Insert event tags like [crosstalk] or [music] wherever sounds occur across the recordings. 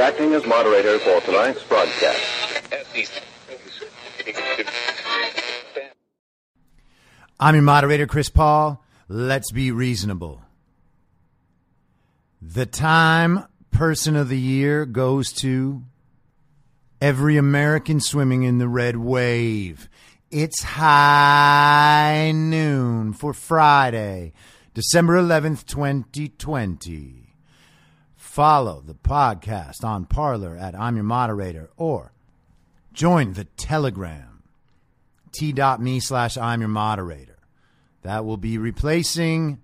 Acting as moderator for tonight's broadcast. I'm your moderator, Chris Paul. Let's be reasonable. The Time Person of the Year goes to every American swimming in the red wave. It's high noon for Friday, December 11th, 2020. Follow the podcast on Parler at I'm Your Moderator or join the Telegram, t.me slash I'm Your Moderator. That will be replacing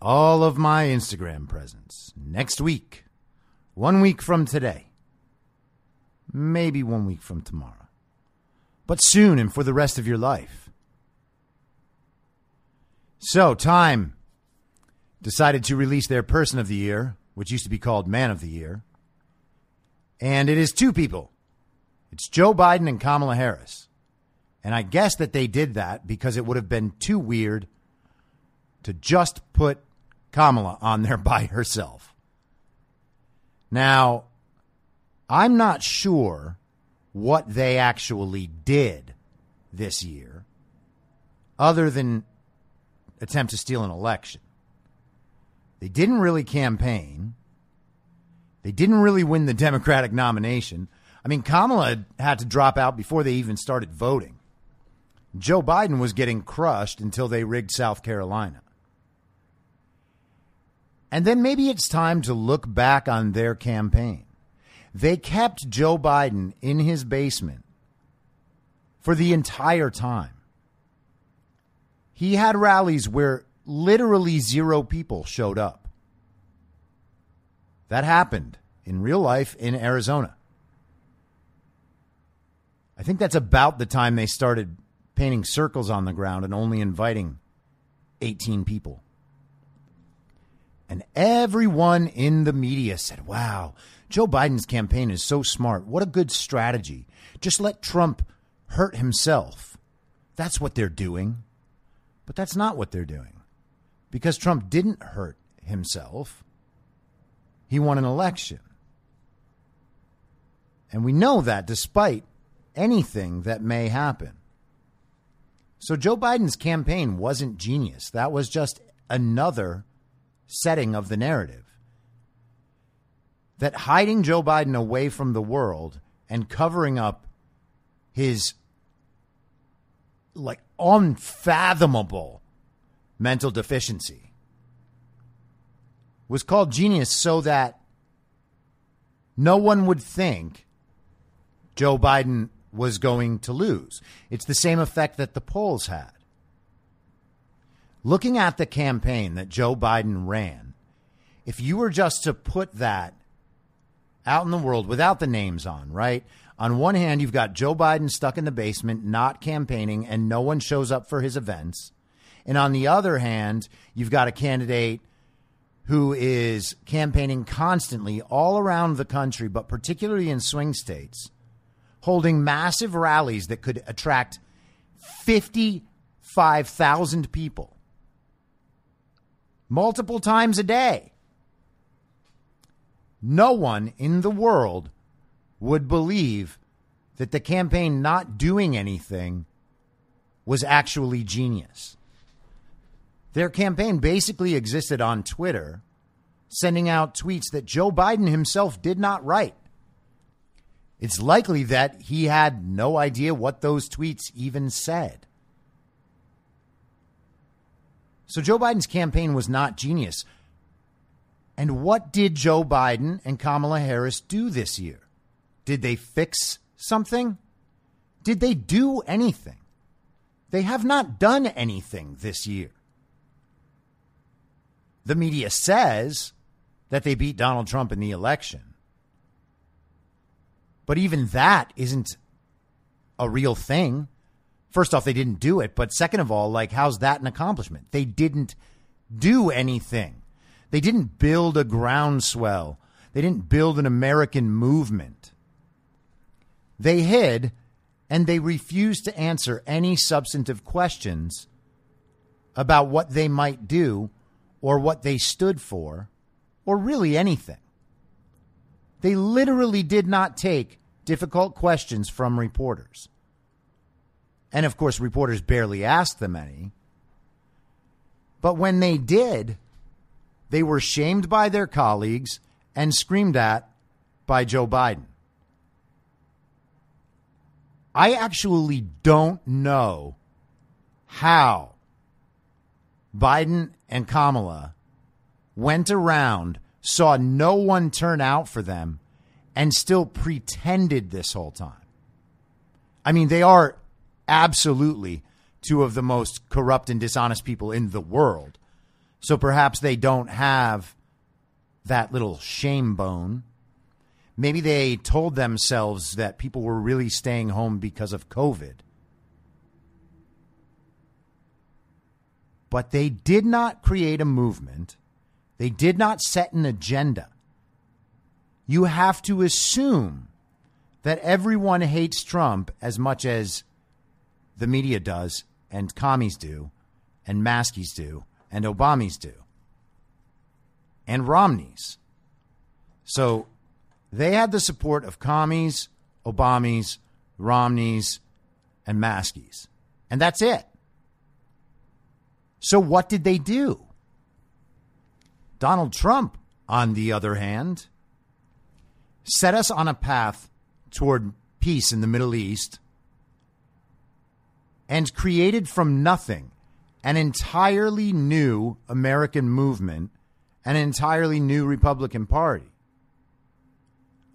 all of my Instagram presence next week, one week from today, maybe one week from tomorrow, but soon and for the rest of your life. So, Time decided to release their Person of the Year, which used to be called Man of the Year. And it is two people it's Joe Biden and Kamala Harris. And I guess that they did that because it would have been too weird to just put Kamala on there [laughs] by herself. Now, I'm not sure what they actually did this year other than attempt to steal an election. They didn't really campaign. They didn't really win the [laughs] Democratic nomination. I mean, Kamala had to drop out before they even started voting. Joe Biden was getting crushed until they rigged South Carolina. And then maybe it's time to look back on their campaign. They kept Joe Biden in his basement for the entire time. He had rallies where literally zero people showed up. That happened in real life in Arizona. I think that's about the time they started painting circles on the ground and only inviting 18 people. And everyone in the media said, wow, Joe Biden's campaign is so smart. What a good strategy. Just let Trump hurt himself. That's what they're doing. But that's not what they're doing. Because Trump didn't hurt himself, he won an election. And we know that despite anything that may happen. So Joe Biden's campaign wasn't genius. That was just another setting of the narrative. That hiding Joe Biden away from the world and covering up his like unfathomable mental deficiency was called genius so that no one would think Joe Biden was going to lose. It's the same effect that the polls had. Looking at the campaign that Joe Biden ran, if you were just to put that out in the world without the names on, right? On one hand, you've got Joe Biden stuck in the basement, not campaigning, and no one shows up for his events. And on the other hand, you've got a candidate who is campaigning constantly all around the country, but particularly in swing states, holding massive rallies that could attract 55,000 people multiple times a day. No one in the world would believe that the campaign not doing anything was actually genius. Their campaign basically existed on Twitter, sending out tweets that Joe Biden himself did not write. It's likely that he had no idea what those tweets even said. So Joe Biden's campaign was not genius. And what did Joe Biden and Kamala Harris do this year? Did they fix something? Did they do anything? They have not done anything this year. The media says that they beat Donald Trump in the election. But even that isn't a real thing. First off, they didn't do it. But second of all, like, how's that an accomplishment? They didn't do anything. They didn't build a groundswell. They didn't build an American movement. They hid and they refused to answer any substantive questions about what they might do or what they stood for or really anything. They literally did not take difficult questions from reporters. And of course, reporters barely asked them any. But when they did, they were shamed by their colleagues and screamed at by Joe Biden. I actually don't know how Biden and Kamala went around, saw no one turn out for them, and still pretended this whole time. I mean, they are absolutely two of the most corrupt and dishonest people in the world. So perhaps they don't have that little shame bone. Maybe they told themselves that people were really staying home because of COVID. But they did not create a movement. They did not set an agenda. You have to assume that everyone hates Trump as much as the media does, and commies do, and Maskies do, and Obamas do, and Romneys. So they had the support of commies, Obamas, Romneys, and Maskies. And that's it. So what did they do? Donald Trump, on the other hand, set us on a path toward peace in the Middle East and created from nothing an entirely new American movement, an entirely new Republican Party.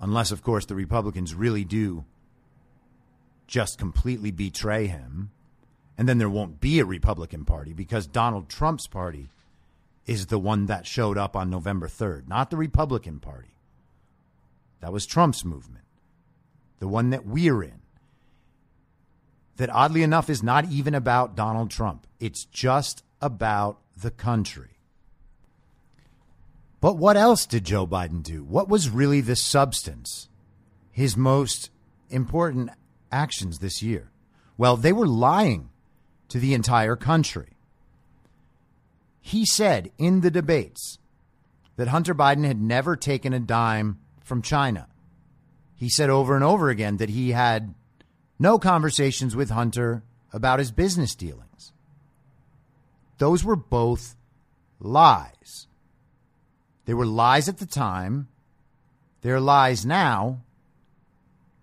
Unless, of course, the Republicans really do just completely betray him. And then there won't be a Republican Party because Donald Trump's party is the one that showed up on November 3rd, not the Republican Party. That was Trump's movement, the one that we're in. That oddly enough is not even about Donald Trump, it's just about the country. But what else did Joe Biden do? What was really the substance? His most important actions this year? Well, they were lying to the entire country. He said in the debates that Hunter Biden had never taken a dime from China. He said over and over again that he had no conversations with Hunter about his business dealings. Those were both lies. They were lies at the time. They're lies now.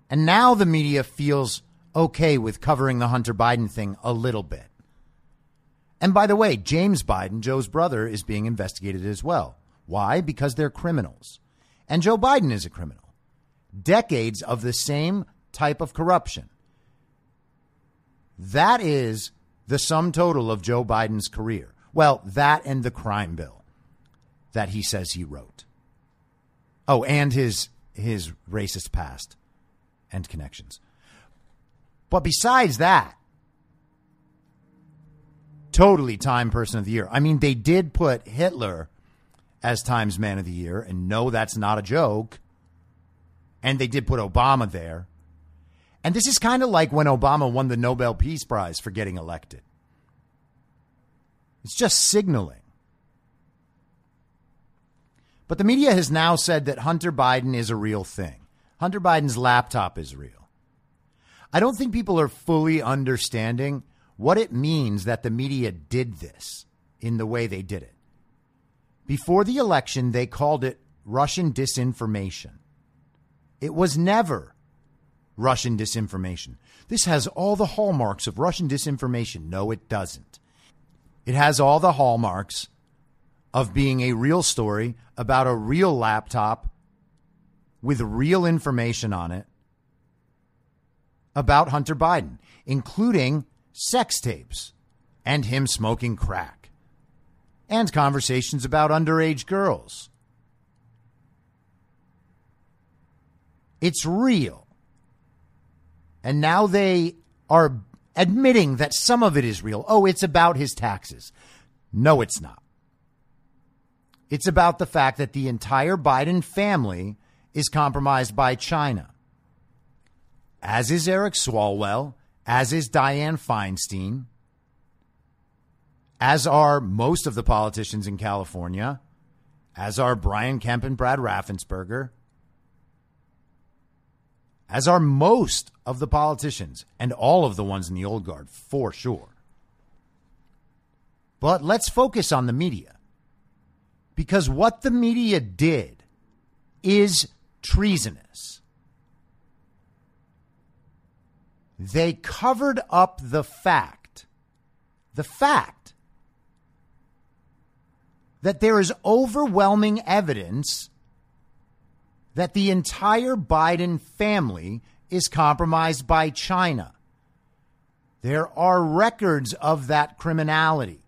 And now the media feels okay with covering the Hunter Biden thing a little bit. And by the way, James Biden, Joe's brother, is being investigated as well. Why? Because they're criminals. And Joe Biden is a criminal. Decades of the same type of corruption. That is the sum total of Joe Biden's career. Well, that and the crime bill that he says he wrote. Oh, and his his racist past and connections. But besides that, totally Time Person of the Year. I mean, they did put Hitler as Times Man of the Year, and no, that's not a joke. And they did put Obama there. And this is kind of like when Obama won the Nobel Peace Prize for getting elected. It's just signaling. But the media has now said that Hunter Biden is a real thing. Hunter Biden's laptop is real. I don't think people are fully understanding what it means that the media did this in the way they did it. Before the election, they called it Russian disinformation. It was never Russian disinformation. This has all the hallmarks of Russian disinformation. No, it doesn't. It has all the hallmarks of being a real story about a real laptop with real information on it about Hunter Biden, including sex tapes and him smoking crack and conversations about underage girls. It's real. And now they are admitting that some of it is real. Oh, it's about his taxes. No, it's not. It's about the fact that the entire Biden family is compromised by China, as is Eric Swalwell, as is Dianne Feinstein, as are most of the politicians in California, as are Brian Kemp and Brad Raffensperger, as are most of the politicians and all of the ones in the old guard, for sure. But let's focus on the media. Because what the media did is treasonous. They covered up the fact, the fact that there is overwhelming evidence that the entire Biden family is compromised by China. There are records of that criminality.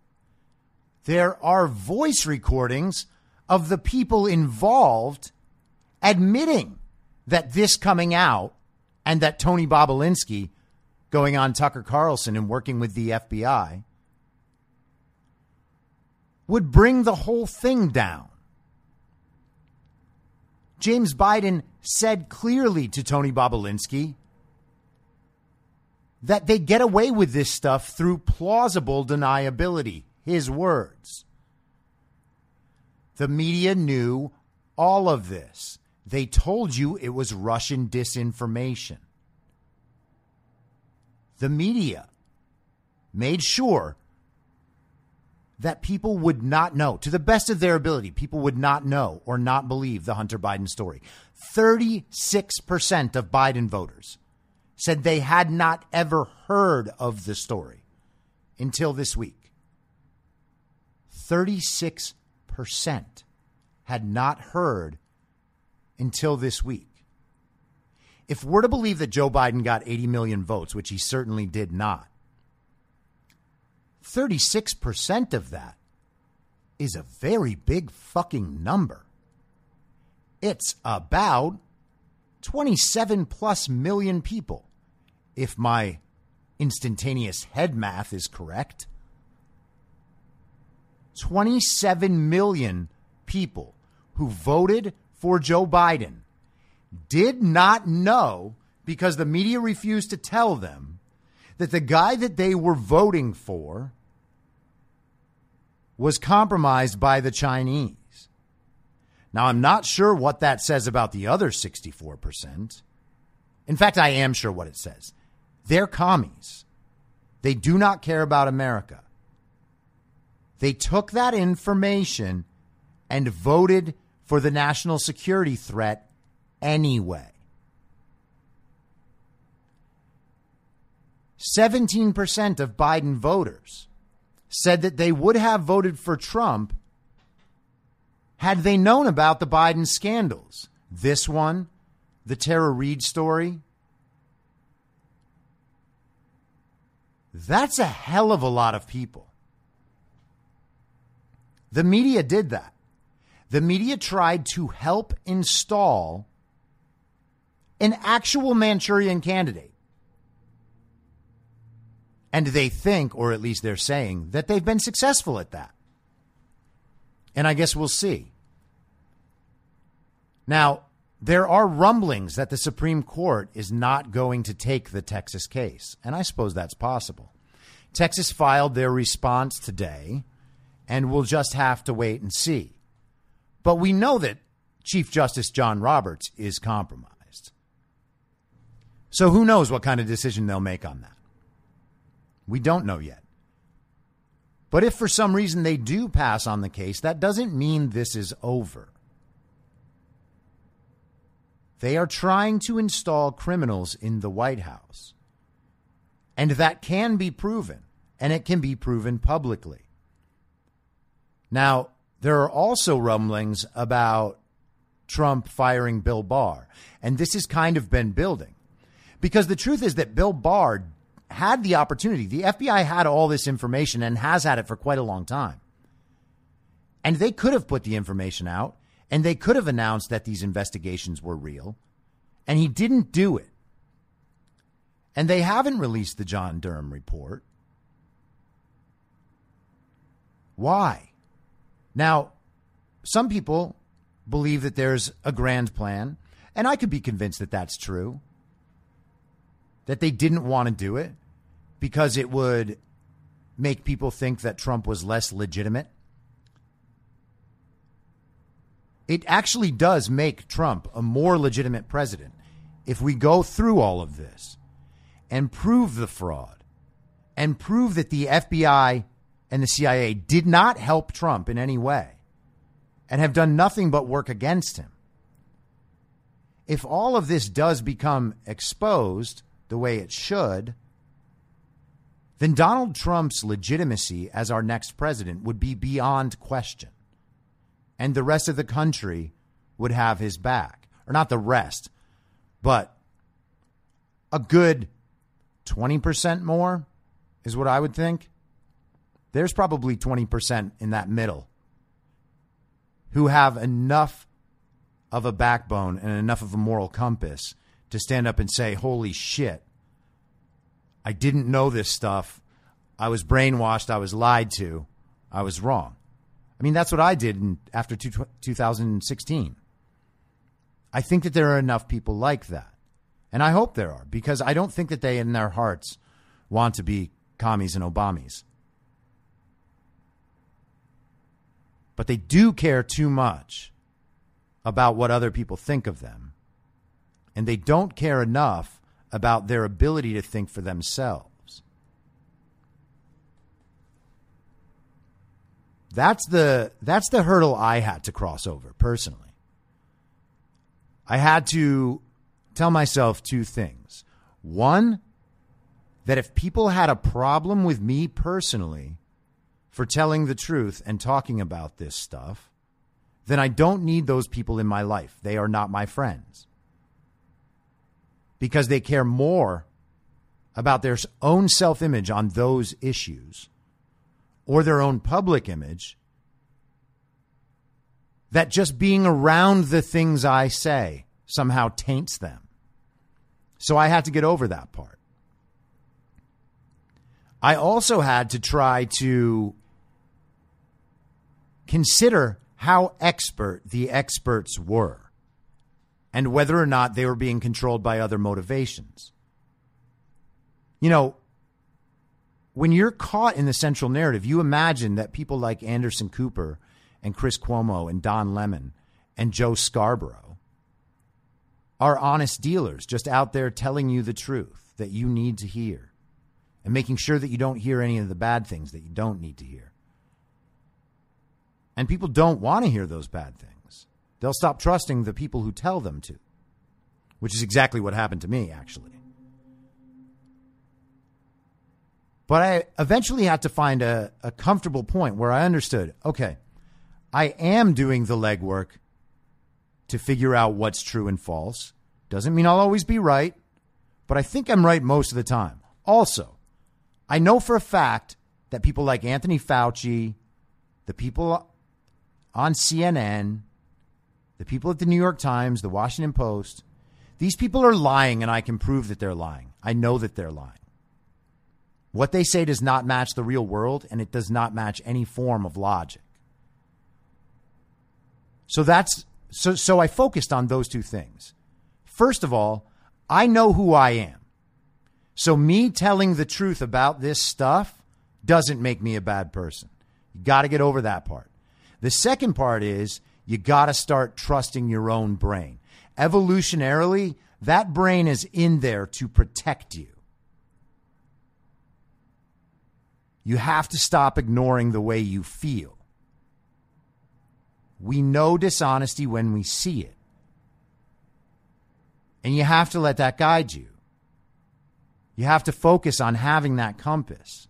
There are voice recordings of the people involved admitting that this coming out and that Tony Bobulinski going on Tucker Carlson and working with the FBI would bring the whole thing down. James Biden said clearly to Tony Bobulinski that they get away with this stuff through plausible deniability. His words. The media knew all of this. They told you it was Russian disinformation. The media made sure that people would not know, to the best of their ability, people would not know or not believe the Hunter Biden story. 36% of Biden voters said they had not ever heard of the story until this week. 36% had not heard until this week. If we're to believe that Joe Biden got 80 million votes, which he certainly did not, 36% of that is a very big fucking number. It's about 27 plus million people, if my instantaneous head math is correct. 27 million people who voted for Joe Biden did not know because the media refused to tell them that the guy that they were voting for was compromised by the Chinese. Now, I'm not sure what that says about the other 64%. In fact, I am sure what it says. They're commies. They do not care about America. They took that information and voted for the national security threat anyway. 17% of Biden voters said that they would have voted for Trump had they known about the Biden scandals. This one, the Tara Reade story. That's a hell of a lot of people. The media did that. The media tried to help install an actual Manchurian candidate. And they think, or at least they're saying, that they've been successful at that. And I guess we'll see. Now, there are rumblings that the Supreme Court is not going to take the Texas case, and I suppose that's possible. Texas filed their response today, and we'll just have to wait and see. But we know that Chief Justice John Roberts is compromised. So who knows what kind of decision they'll make on that? We don't know yet. But if for some reason they do pass on the case, that doesn't mean this is over. They are trying to install criminals in the White House. And that can be proven, and it can be proven publicly. Now, there are also rumblings about Trump firing Bill Barr. And this has kind of been building. Because the truth is that Bill Barr had the opportunity. The FBI had all this information and has had it for quite a long time. And they could have put the information out and they could have announced that these investigations were real. And he didn't do it. And they haven't released the John Durham report. Why? Now, some people believe that there's a grand plan, and I could be convinced that that's true. That they didn't want to do it because it would make people think that Trump was less legitimate. It actually does make Trump a more legitimate president if we go through all of this and prove the fraud and prove that the FBI and the CIA did not help Trump in any way and have done nothing but work against him. If all of this does become exposed the way it should, then Donald Trump's legitimacy as our next president would be beyond question. And the rest of the country would have his back. Or not the rest, but a good 20% more is what I would think. There's probably 20% in that middle who have enough of a backbone and enough of a moral compass to stand up and say, Holy shit, I didn't know this stuff. I was brainwashed. I was lied to. I was wrong. I mean, that's what I did in, after two, 2016. I think that there are enough people like that. And I hope there are because I don't think that they, in their hearts, want to be commies and Obamis. But they do care too much about what other people think of them. And they don't care enough about their ability to think for themselves. That's the that's the hurdle I had to cross over personally. I had to tell myself two things. One, that if people had a problem with me personally for telling the truth and talking about this stuff, then I don't need those people in my life. They are not my friends because they care more about their own self image on those issues or their own public image that just being around the things I say somehow taints them. So I had to get over that part. I also had to try to consider how expert the experts were and whether or not they were being controlled by other motivations. You know, when you're caught in the central narrative, you imagine that people like Anderson Cooper and Chris Cuomo and Don Lemon and Joe Scarborough are honest dealers just out there telling you the truth that you need to hear and making sure that you don't hear any of the bad things that you don't need to hear. And people don't want to hear those bad things. They'll stop trusting the people who tell them to, which is exactly what happened to me, actually. But I eventually had to find a, a comfortable point where I understood okay, I am doing the legwork to figure out what's true and false. Doesn't mean I'll always be right, but I think I'm right most of the time. Also, I know for a fact that people like Anthony Fauci, the people on CNN, the people at the New York Times, the Washington Post, these people are lying, and I can prove that they're lying. I know that they're lying. What they say does not match the real world, and it does not match any form of logic. So that's so so I focused on those two things. First of all, I know who I am. So me telling the truth about this stuff doesn't make me a bad person. You got to get over that part. The second part is you got to start trusting your own brain. Evolutionarily, that brain is in there to protect you. You have to stop ignoring the way you feel. We know dishonesty when we see it. And you have to let that guide you. You have to focus on having that compass.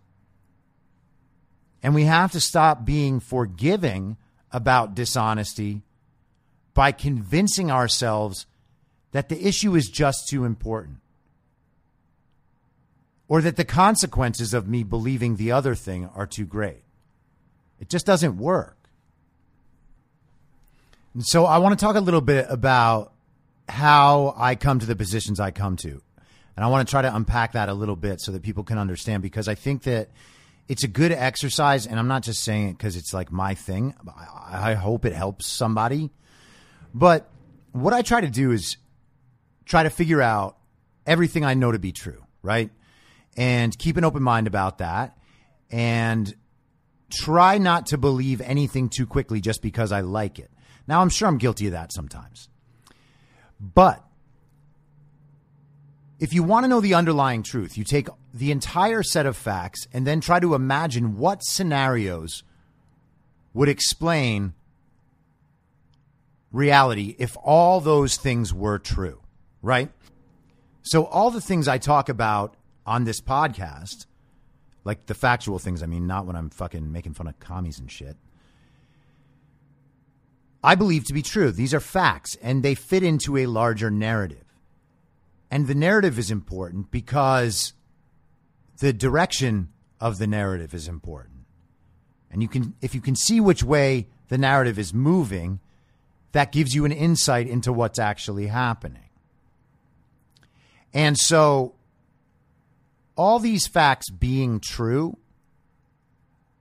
And we have to stop being forgiving about dishonesty by convincing ourselves that the issue is just too important or that the consequences of me believing the other thing are too great. It just doesn't work. And so I want to talk a little bit about how I come to the positions I come to. And I want to try to unpack that a little bit so that people can understand because I think that it's a good exercise, and I'm not just saying it because it's like my thing. I, I hope it helps somebody. But what I try to do is try to figure out everything I know to be true, right? And keep an open mind about that. And try not to believe anything too quickly just because I like it. Now, I'm sure I'm guilty of that sometimes. But if you want to know the underlying truth, you take the entire set of facts and then try to imagine what scenarios would explain reality if all those things were true, right? So, all the things I talk about on this podcast, like the factual things, I mean, not when I'm fucking making fun of commies and shit, I believe to be true. These are facts and they fit into a larger narrative. And the narrative is important because the direction of the narrative is important. And you can if you can see which way the narrative is moving, that gives you an insight into what's actually happening. And so all these facts being true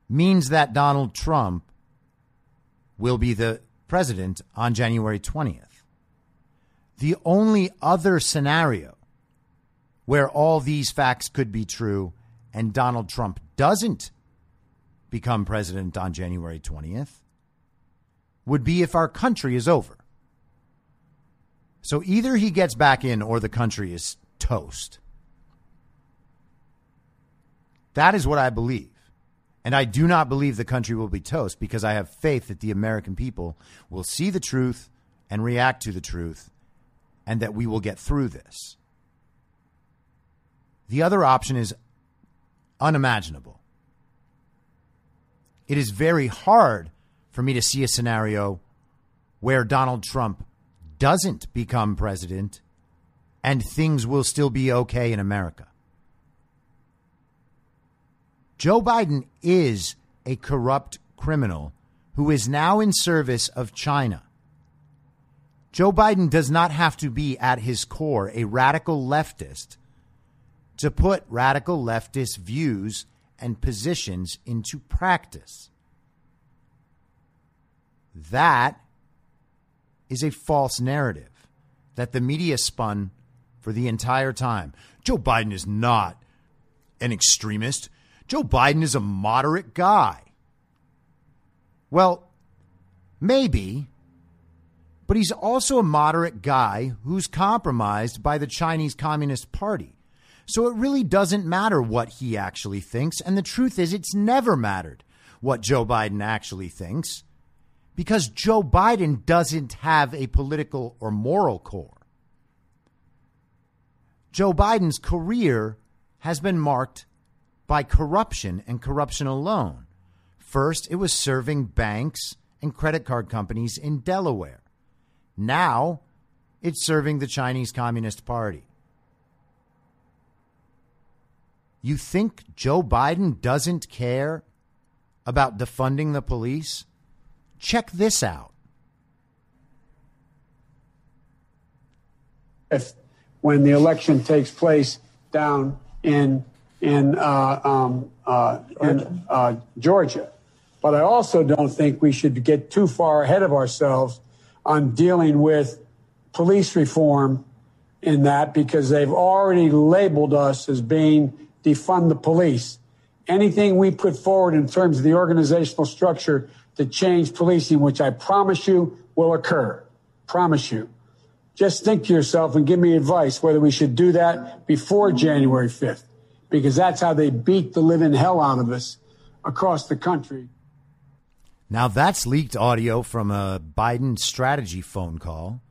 means that Donald Trump will be the president on January 20th. The only other scenario where all these facts could be true and Donald Trump doesn't become president on January 20th would be if our country is over. So either he gets back in or the country is toast. That is what I believe. And I do not believe the country will be toast because I have faith that the American people will see the truth and react to the truth and that we will get through this. The other option is unimaginable. It is very hard for me to see a scenario where Donald Trump doesn't become president and things will still be okay in America. Joe Biden is a corrupt criminal who is now in service of China. Joe Biden does not have to be at his core a radical leftist to put radical leftist views and positions into practice. That is a false narrative that the media spun for the entire time. Joe Biden is not an extremist. Joe Biden is a moderate guy. Well, maybe, but he's also a moderate guy who's compromised by the Chinese Communist Party. So it really doesn't matter what he actually thinks. And the truth is, it's never mattered what Joe Biden actually thinks because Joe Biden doesn't have a political or moral core. Joe Biden's career has been marked by corruption and corruption alone. First, it was serving banks and credit card companies in Delaware. Now, it's serving the Chinese Communist Party. You think Joe Biden doesn't care about defunding the police? Check this out. If when the election takes place down in in uh, um, uh, in uh, Georgia, but I also don't think we should get too far ahead of ourselves on dealing with police reform in that because they've already labeled us as being defund the police. Anything we put forward in terms of the organizational structure to change policing, which I promise you will occur. Promise you. Just think to yourself and give me advice whether we should do that before January 5th, because that's how they beat the living hell out of us across the country. Now, that's leaked audio from a Biden strategy phone call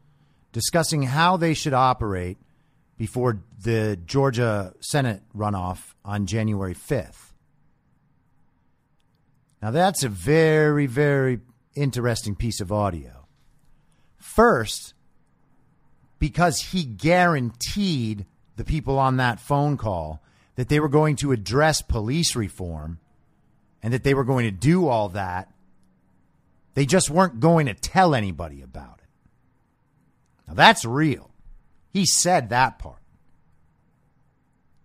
discussing how they should operate before the Georgia Senate runoff on January 5th. Now, that's a very, very interesting piece of audio. First, because he guaranteed the people on that phone call that they were going to address police reform and that they were going to do all that. They just weren't going to tell anybody about it. Now, that's real. He said that part.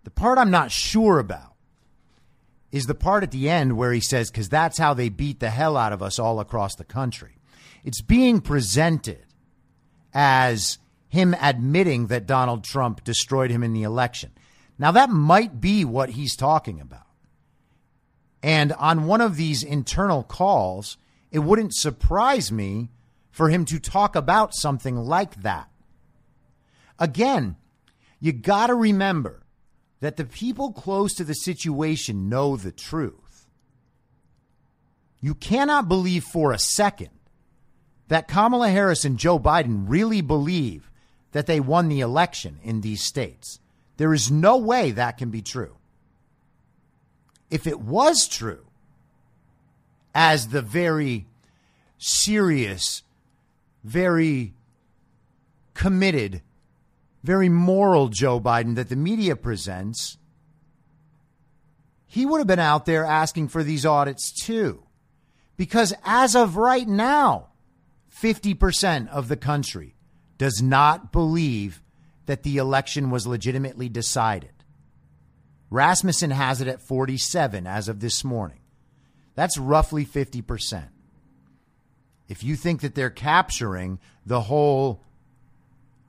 The part I'm not sure about is the part at the end where he says, because that's how they beat the hell out of us all across the country. It's being presented as him admitting that Donald Trump destroyed him in the election. Now, that might be what he's talking about. And on one of these internal calls, it wouldn't surprise me for him to talk about something like that. Again, you got to remember that the people close to the situation know the truth. You cannot believe for a second that Kamala Harris and Joe Biden really believe that they won the election in these states. There is no way that can be true. If it was true, as the very serious, very committed, very moral Joe Biden that the media presents, he would have been out there asking for these audits too. Because as of right now, 50% of the country does not believe that the election was legitimately decided. Rasmussen has it at 47 as of this morning. That's roughly 50%. If you think that they're capturing the whole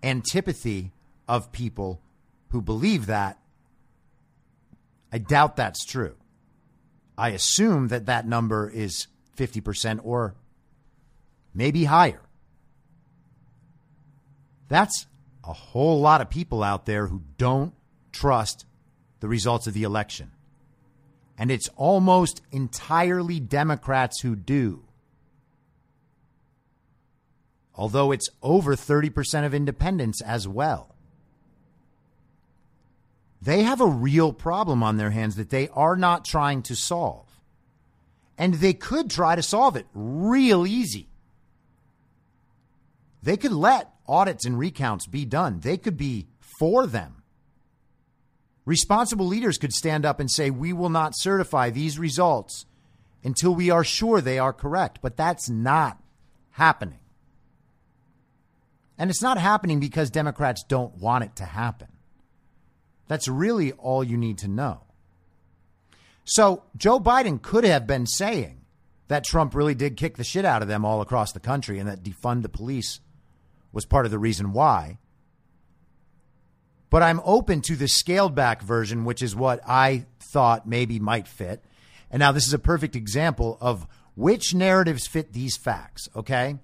antipathy of people who believe that, I doubt that's true. I assume that that number is 50% or maybe higher. That's a whole lot of people out there who don't trust the results of the election. And it's almost entirely Democrats who do. Although it's over 30% of independents as well. They have a real problem on their hands that they are not trying to solve. And they could try to solve it real easy. They could let audits and recounts be done, they could be for them. Responsible leaders could stand up and say, We will not certify these results until we are sure they are correct. But that's not happening. And it's not happening because Democrats don't want it to happen. That's really all you need to know. So Joe Biden could have been saying that Trump really did kick the shit out of them all across the country and that defund the police was part of the reason why. But I'm open to the scaled back version, which is what I thought maybe might fit. And now this is a perfect example of which narratives fit these facts, okay?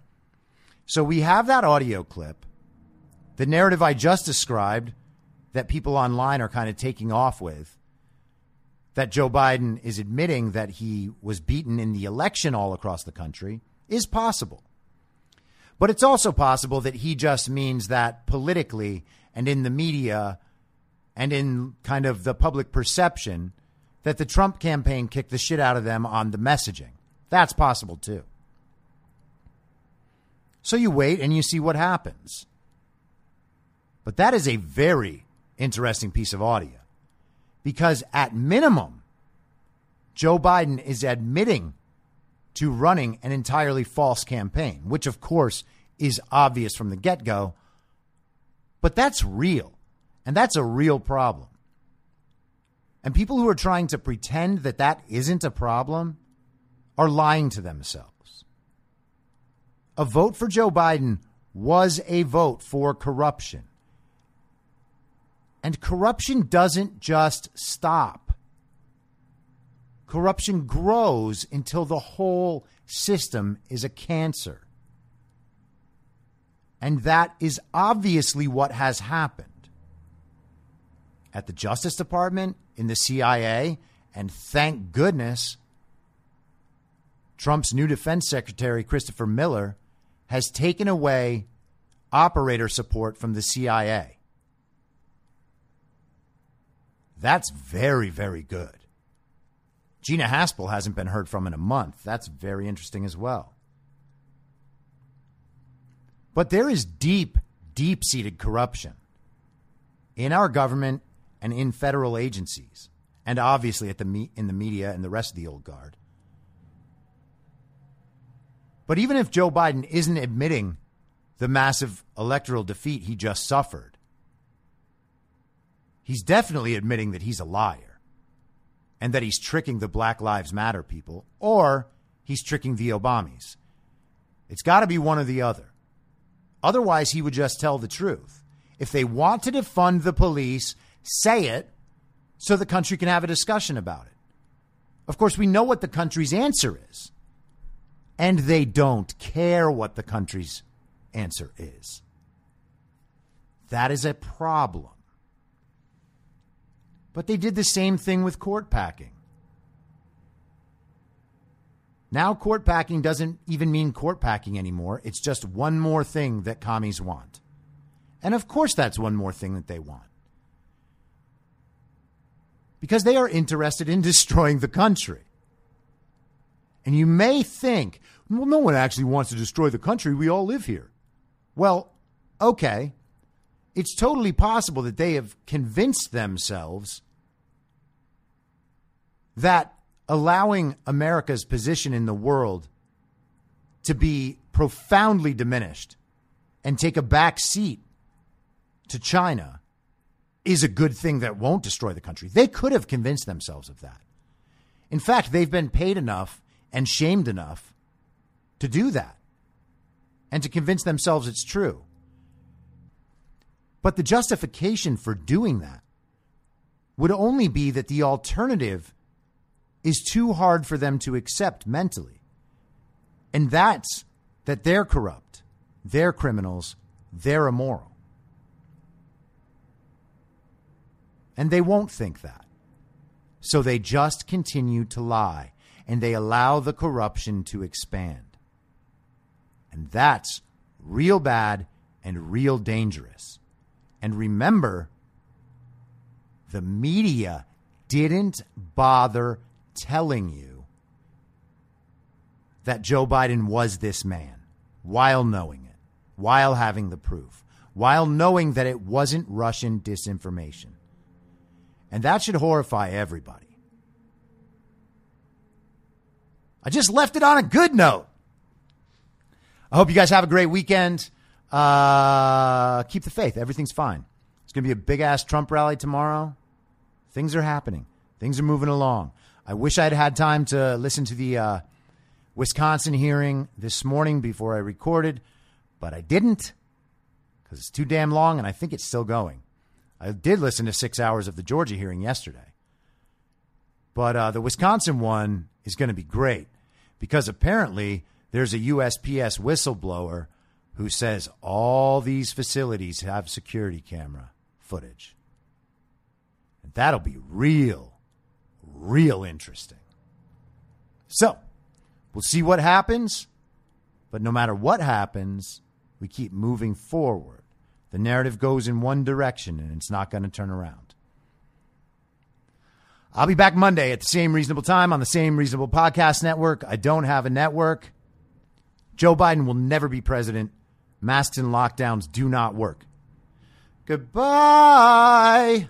So we have that audio clip. The narrative I just described that people online are kind of taking off with that Joe Biden is admitting that he was beaten in the election all across the country is possible. But it's also possible that he just means that politically and in the media and in kind of the public perception that the Trump campaign kicked the shit out of them on the messaging. That's possible too. So you wait and you see what happens. But that is a very interesting piece of audio because, at minimum, Joe Biden is admitting to running an entirely false campaign, which of course is obvious from the get go. But that's real. And that's a real problem. And people who are trying to pretend that that isn't a problem are lying to themselves. A vote for Joe Biden was a vote for corruption. And corruption doesn't just stop corruption grows until the whole system is a cancer. And that is obviously what has happened at the Justice Department, in the CIA, and thank goodness Trump's new defense secretary, Christopher Miller, has taken away operator support from the CIA. That's very, very good. Gina Haspel hasn't been heard from in a month. That's very interesting as well. But there is deep, deep seated corruption in our government and in federal agencies, and obviously at the me- in the media and the rest of the old guard. But even if Joe Biden isn't admitting the massive electoral defeat he just suffered, he's definitely admitting that he's a liar. and that he's tricking the Black Lives Matter people, or he's tricking the Obamis. It's got to be one or the other. Otherwise, he would just tell the truth. If they want to defund the police, say it so the country can have a discussion about it. Of course, we know what the country's answer is, and they don't care what the country's answer is. That is a problem. But they did the same thing with court packing. Now, court packing doesn't even mean court packing anymore. It's just one more thing that commies want. And of course, that's one more thing that they want. Because they are interested in [laughs] destroying the country. And you may think, well, no one actually wants to destroy the country. We all live here. Well, okay. It's totally possible that they have convinced themselves that allowing America's position in the world to be profoundly diminished and take a back seat to China is a good thing that won't destroy the country. They could have convinced themselves of that. In fact, they've been paid enough and shamed enough to do that and to convince themselves it's true. But the justification for doing that would only be that the alternative is too hard for them to accept mentally. And that's that they're corrupt, they're criminals, they're immoral. And they won't think that. So they just continue to lie and they allow the corruption to expand. And that's real bad and real dangerous. And remember, the media didn't bother telling you that Joe Biden was this man while knowing it, while having the proof, while knowing that it wasn't Russian disinformation. And that should horrify everybody. I just left it on a good note. I hope you guys have a great weekend. Uh, keep the faith. Everything's fine. It's going to be a big ass Trump rally tomorrow. Things are happening. Things are moving along. I wish I'd had time to listen to the uh, Wisconsin hearing this morning before I recorded, but I didn't because it's too damn long and I think it's still going. I did listen to six hours of the Georgia hearing yesterday. But uh, the Wisconsin one is going to be great because apparently there's a USPS whistleblower who says all these facilities have security camera footage. And that'll be real real interesting. So, we'll see what happens. But no matter what happens, we keep moving forward. The narrative goes in one direction and it's not going to turn around. I'll be back Monday at the same reasonable time on the same reasonable podcast network. I don't have a network. Joe Biden will never be president. Masks and lockdowns do not work. Goodbye.